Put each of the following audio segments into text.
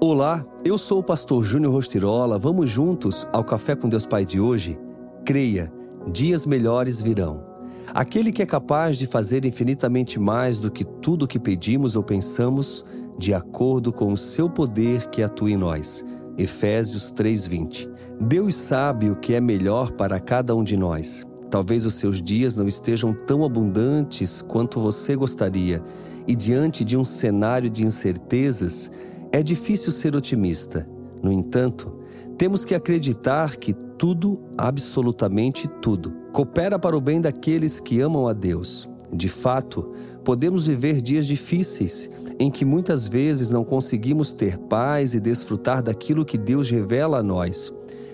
Olá, eu sou o pastor Júnior Rostirola. Vamos juntos ao Café com Deus Pai de hoje? Creia, dias melhores virão. Aquele que é capaz de fazer infinitamente mais do que tudo o que pedimos ou pensamos, de acordo com o seu poder que atua em nós. Efésios 3:20. Deus sabe o que é melhor para cada um de nós. Talvez os seus dias não estejam tão abundantes quanto você gostaria, e diante de um cenário de incertezas, é difícil ser otimista. No entanto, temos que acreditar que tudo, absolutamente tudo, coopera para o bem daqueles que amam a Deus. De fato, podemos viver dias difíceis em que muitas vezes não conseguimos ter paz e desfrutar daquilo que Deus revela a nós.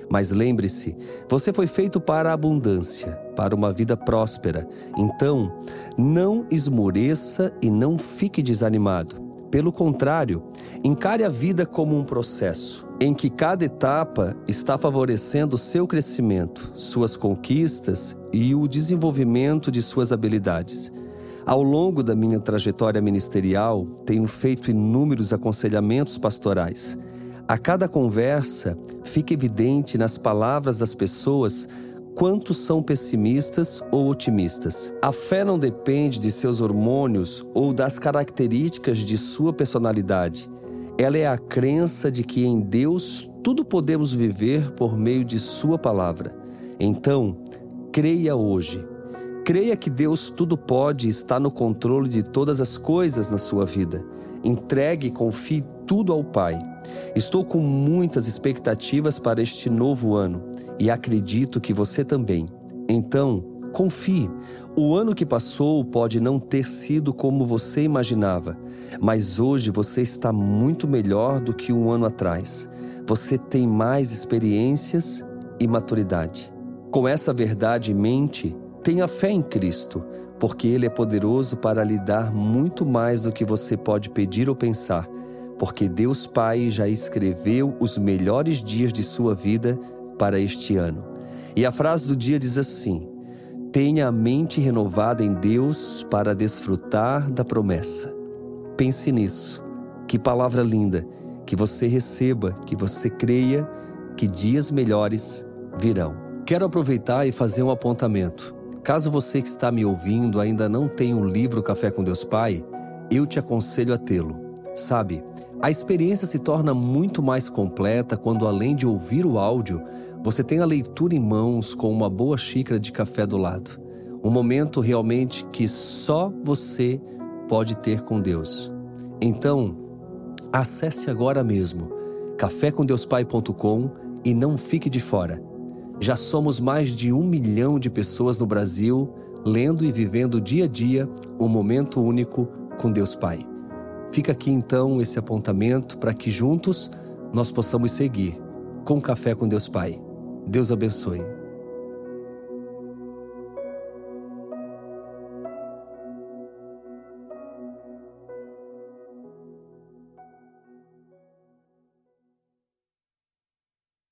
Mas lembre-se, você foi feito para a abundância, para uma vida próspera. Então, não esmoreça e não fique desanimado. Pelo contrário, encare a vida como um processo em que cada etapa está favorecendo seu crescimento, suas conquistas e o desenvolvimento de suas habilidades. Ao longo da minha trajetória ministerial, tenho feito inúmeros aconselhamentos pastorais. A cada conversa, fica evidente nas palavras das pessoas quantos são pessimistas ou otimistas. A fé não depende de seus hormônios ou das características de sua personalidade. Ela é a crença de que em Deus tudo podemos viver por meio de Sua palavra. Então, creia hoje. Creia que Deus tudo pode e está no controle de todas as coisas na sua vida. Entregue e confie tudo ao Pai. Estou com muitas expectativas para este novo ano e acredito que você também. Então, confie. O ano que passou pode não ter sido como você imaginava, mas hoje você está muito melhor do que um ano atrás. Você tem mais experiências e maturidade. Com essa verdade em mente, tenha fé em Cristo, porque Ele é poderoso para lhe dar muito mais do que você pode pedir ou pensar, porque Deus Pai já escreveu os melhores dias de sua vida para este ano. E a frase do dia diz assim: Tenha a mente renovada em Deus para desfrutar da promessa. Pense nisso. Que palavra linda. Que você receba, que você creia que dias melhores virão. Quero aproveitar e fazer um apontamento. Caso você que está me ouvindo ainda não tenha um livro Café com Deus Pai, eu te aconselho a tê-lo. Sabe, a experiência se torna muito mais completa quando, além de ouvir o áudio, você tem a leitura em mãos com uma boa xícara de café do lado. Um momento realmente que só você pode ter com Deus. Então, acesse agora mesmo cafécomdeuspai.com e não fique de fora. Já somos mais de um milhão de pessoas no Brasil lendo e vivendo dia a dia um momento único com Deus Pai. Fica aqui então esse apontamento para que juntos nós possamos seguir com Café com Deus Pai. Deus abençoe.